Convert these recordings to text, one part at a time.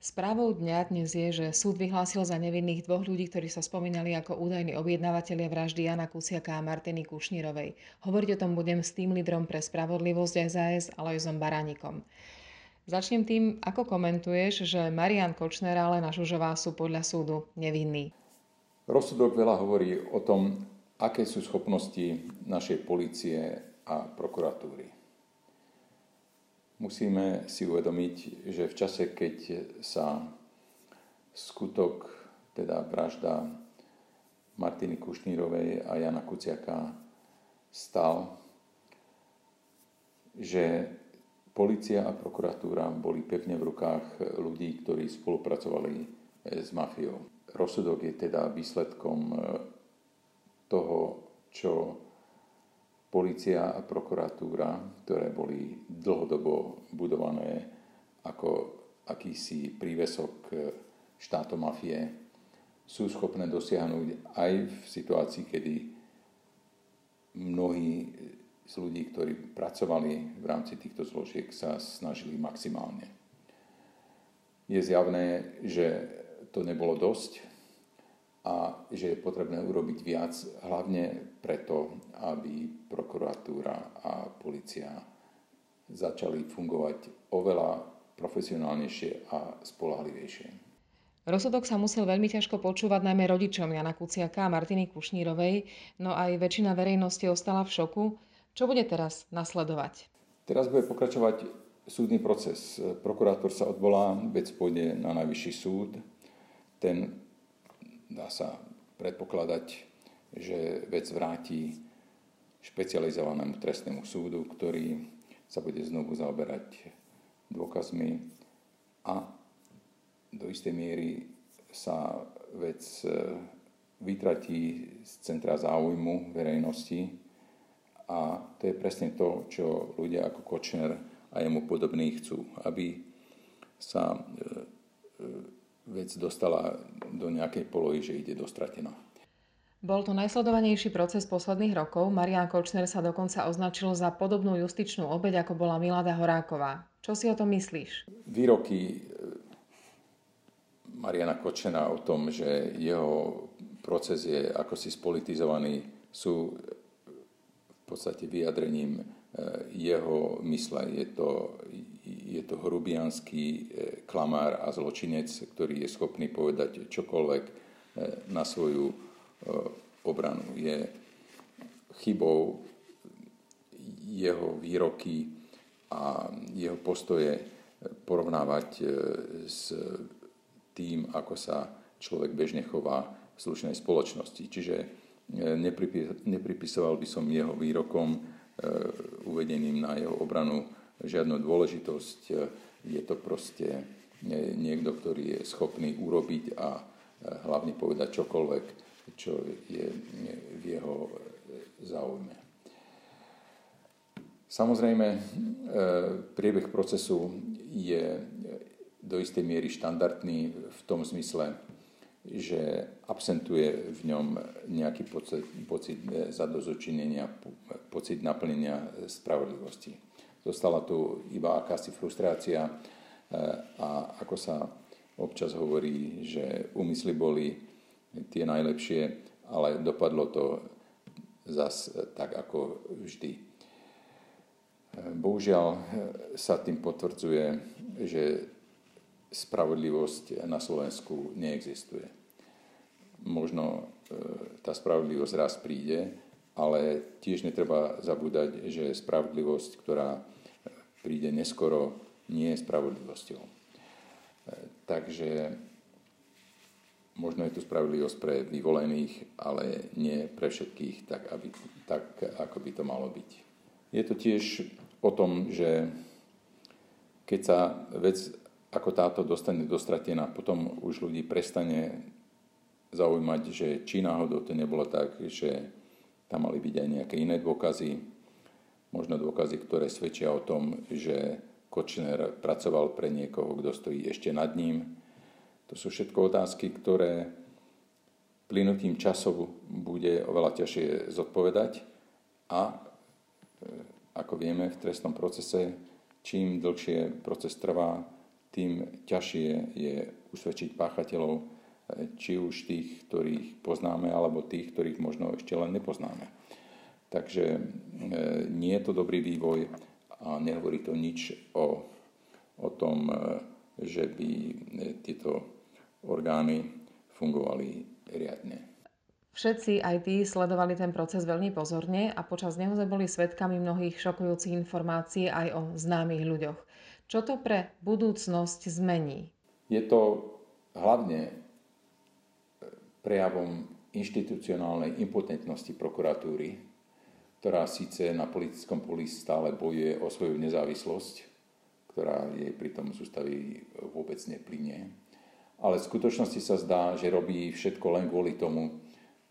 Správou dňa dnes je, že súd vyhlásil za nevinných dvoch ľudí, ktorí sa spomínali ako údajní objednávateľia vraždy Jana Kuciaka a Martiny Kušnírovej. Hovoriť o tom budem s tým lídrom pre spravodlivosť SAS Alojzom Baránikom. Začnem tým, ako komentuješ, že Marian Kočner a Lena Žužová sú podľa súdu nevinní. Rozsudok veľa hovorí o tom, aké sú schopnosti našej policie a prokuratúry. Musíme si uvedomiť, že v čase, keď sa skutok, teda vražda Martiny Kušnírovej a Jana Kuciaka stal, že policia a prokuratúra boli pevne v rukách ľudí, ktorí spolupracovali s mafiou. Rozsudok je teda výsledkom toho, čo policia a prokuratúra, ktoré boli dlhodobo budované ako akýsi prívesok štátom mafie, sú schopné dosiahnuť aj v situácii, kedy mnohí z ľudí, ktorí pracovali v rámci týchto zložiek, sa snažili maximálne. Je zjavné, že to nebolo dosť a že je potrebné urobiť viac, hlavne preto, aby prokuratúra a policia začali fungovať oveľa profesionálnejšie a spolahlivejšie. Rozsudok sa musel veľmi ťažko počúvať najmä rodičom Jana Kuciaka a Martiny Kušnírovej, no aj väčšina verejnosti ostala v šoku. Čo bude teraz nasledovať? Teraz bude pokračovať súdny proces. Prokurátor sa odvolá, vec pôjde na najvyšší súd. Ten dá sa predpokladať, že vec vráti špecializovanému trestnému súdu, ktorý sa bude znovu zaoberať dôkazmi a do istej miery sa vec e, vytratí z centra záujmu verejnosti. A to je presne to, čo ľudia ako Kočner a jemu podobní chcú, aby sa e, e, vec dostala do nejakej polohy, že ide dostratená. Bol to najsledovanejší proces posledných rokov. Marian Kočner sa dokonca označil za podobnú justičnú obeď, ako bola Milada Horáková. Čo si o tom myslíš? Výroky e, Mariana Kočnera o tom, že jeho proces je ako si spolitizovaný, sú v podstate vyjadrením e, jeho mysle. Je to je to hrubianský e, klamár a zločinec, ktorý je schopný povedať čokoľvek e, na svoju e, obranu. Je chybou jeho výroky a jeho postoje porovnávať s tým, ako sa človek bežne chová v slušnej spoločnosti. Čiže nepripisoval by som jeho výrokom uvedeným na jeho obranu žiadnu dôležitosť. Je to proste niekto, ktorý je schopný urobiť a hlavne povedať čokoľvek, čo je v jeho záujme. Samozrejme, e, priebeh procesu je do istej miery štandardný v tom zmysle, že absentuje v ňom nejaký pocit, pocit zadozočinenia, pocit naplnenia spravodlivosti. Zostala tu iba akási frustrácia e, a ako sa občas hovorí, že úmysly boli tie najlepšie, ale dopadlo to zas tak ako vždy. E, bohužiaľ sa tým potvrdzuje, že spravodlivosť na Slovensku neexistuje. Možno e, tá spravodlivosť raz príde, ale tiež netreba zabúdať, že spravodlivosť, ktorá príde neskoro, nie je spravodlivosťou. E, takže možno je tu spravodlivosť pre vyvolených, ale nie pre všetkých, tak, aby, tak ako by to malo byť. Je to tiež o tom, že keď sa vec ako táto dostane dostratená, potom už ľudí prestane zaujímať, že či náhodou to nebolo tak, že tam mali byť aj nejaké iné dôkazy, možno dôkazy, ktoré svedčia o tom, že Kočner pracoval pre niekoho, kto stojí ešte nad ním. To sú všetko otázky, ktoré plynutím času bude oveľa ťažšie zodpovedať a e, ako vieme v trestnom procese, čím dlhšie proces trvá, tým ťažšie je usvedčiť páchateľov, či už tých, ktorých poznáme, alebo tých, ktorých možno ešte len nepoznáme. Takže e, nie je to dobrý vývoj a nehovorí to nič o, o tom, e, že by tieto orgány fungovali riadne. Všetci aj tí sledovali ten proces veľmi pozorne a počas neho sme boli svedkami mnohých šokujúcich informácií aj o známych ľuďoch. Čo to pre budúcnosť zmení? Je to hlavne e, prejavom inštitucionálnej impotentnosti prokuratúry, ktorá síce na politickom poli stále bojuje o svoju nezávislosť, ktorá jej pritom z ústavy vôbec neplynie. Ale v skutočnosti sa zdá, že robí všetko len kvôli tomu,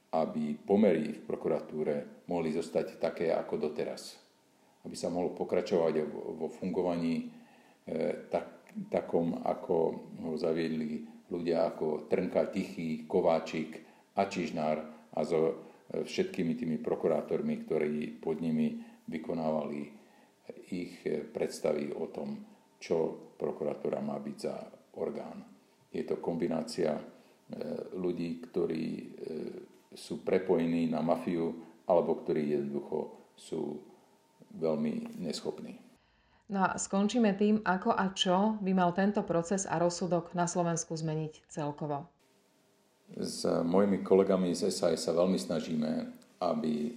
aby pomery v prokuratúre mohli zostať také ako doteraz. Aby sa mohlo pokračovať vo fungovaní E, tak, takom, ako ho zaviedli ľudia ako Trnka, Tichý, Kováčik a Čižnár a so e, všetkými tými prokurátormi, ktorí pod nimi vykonávali ich e, predstavy o tom, čo prokuratúra má byť za orgán. Je to kombinácia ľudí, ktorí sú prepojení na mafiu alebo ktorí jednoducho sú veľmi neschopní. No a skončíme tým, ako a čo by mal tento proces a rozsudok na Slovensku zmeniť celkovo. S mojimi kolegami z SAS sa veľmi snažíme, aby e,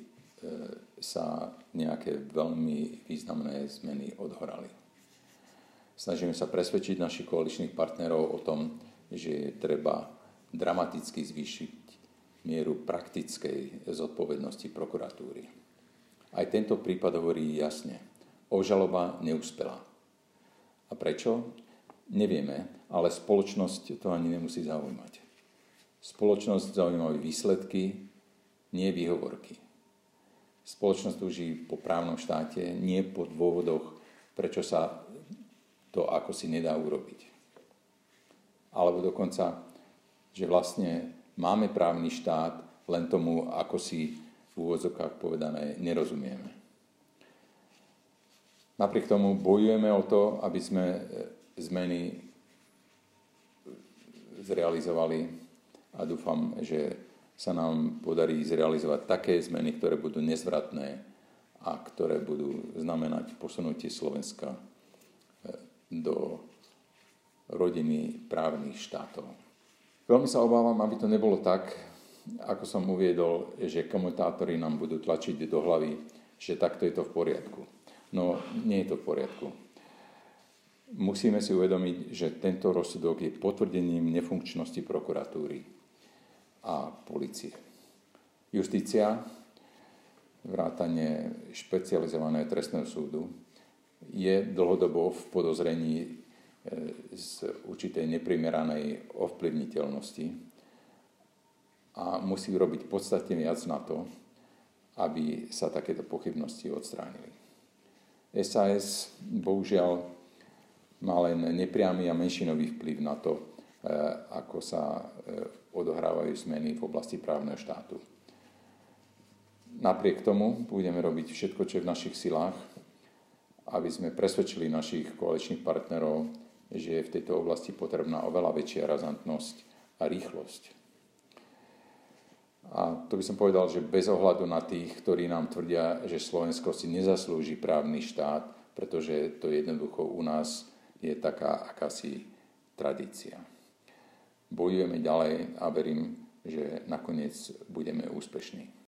sa nejaké veľmi významné zmeny odhorali. Snažíme sa presvedčiť našich koaličných partnerov o tom, že treba dramaticky zvýšiť mieru praktickej zodpovednosti prokuratúry. Aj tento prípad hovorí jasne – obžaloba neúspela. A prečo? Nevieme, ale spoločnosť to ani nemusí zaujímať. Spoločnosť zaujímajú výsledky, nie výhovorky. Spoločnosť túži po právnom štáte, nie po dôvodoch, prečo sa to ako si nedá urobiť. Alebo dokonca, že vlastne máme právny štát, len tomu, ako si v úvodzokách povedané, nerozumieme. Napriek tomu bojujeme o to, aby sme e, zmeny zrealizovali a dúfam, že sa nám podarí zrealizovať také zmeny, ktoré budú nezvratné a ktoré budú znamenať posunutie Slovenska e, do rodiny právnych štátov. Veľmi sa obávam, aby to nebolo tak, ako som uviedol, že komentátori nám budú tlačiť do hlavy, že takto je to v poriadku. No, nie je to v poriadku. Musíme si uvedomiť, že tento rozsudok je potvrdením nefunkčnosti prokuratúry a policie. Justícia, vrátanie špecializovaného trestného súdu, je dlhodobo v podozrení e, z určitej neprimeranej ovplyvniteľnosti a musí robiť podstatne viac na to, aby sa takéto pochybnosti odstránili. SAS bohužiaľ má len nepriamy a menšinový vplyv na to, eh, ako sa eh, odohrávajú zmeny v oblasti právneho štátu. Napriek tomu budeme robiť všetko, čo je v našich silách, aby sme presvedčili našich koaličných partnerov, že je v tejto oblasti potrebná oveľa väčšia razantnosť a rýchlosť. A to by som povedal, že bez ohľadu na tých, ktorí nám tvrdia, že Slovensko si nezaslúži právny štát, pretože to jednoducho u nás je taká akási tradícia. Bojujeme ďalej a verím, že nakoniec budeme úspešní.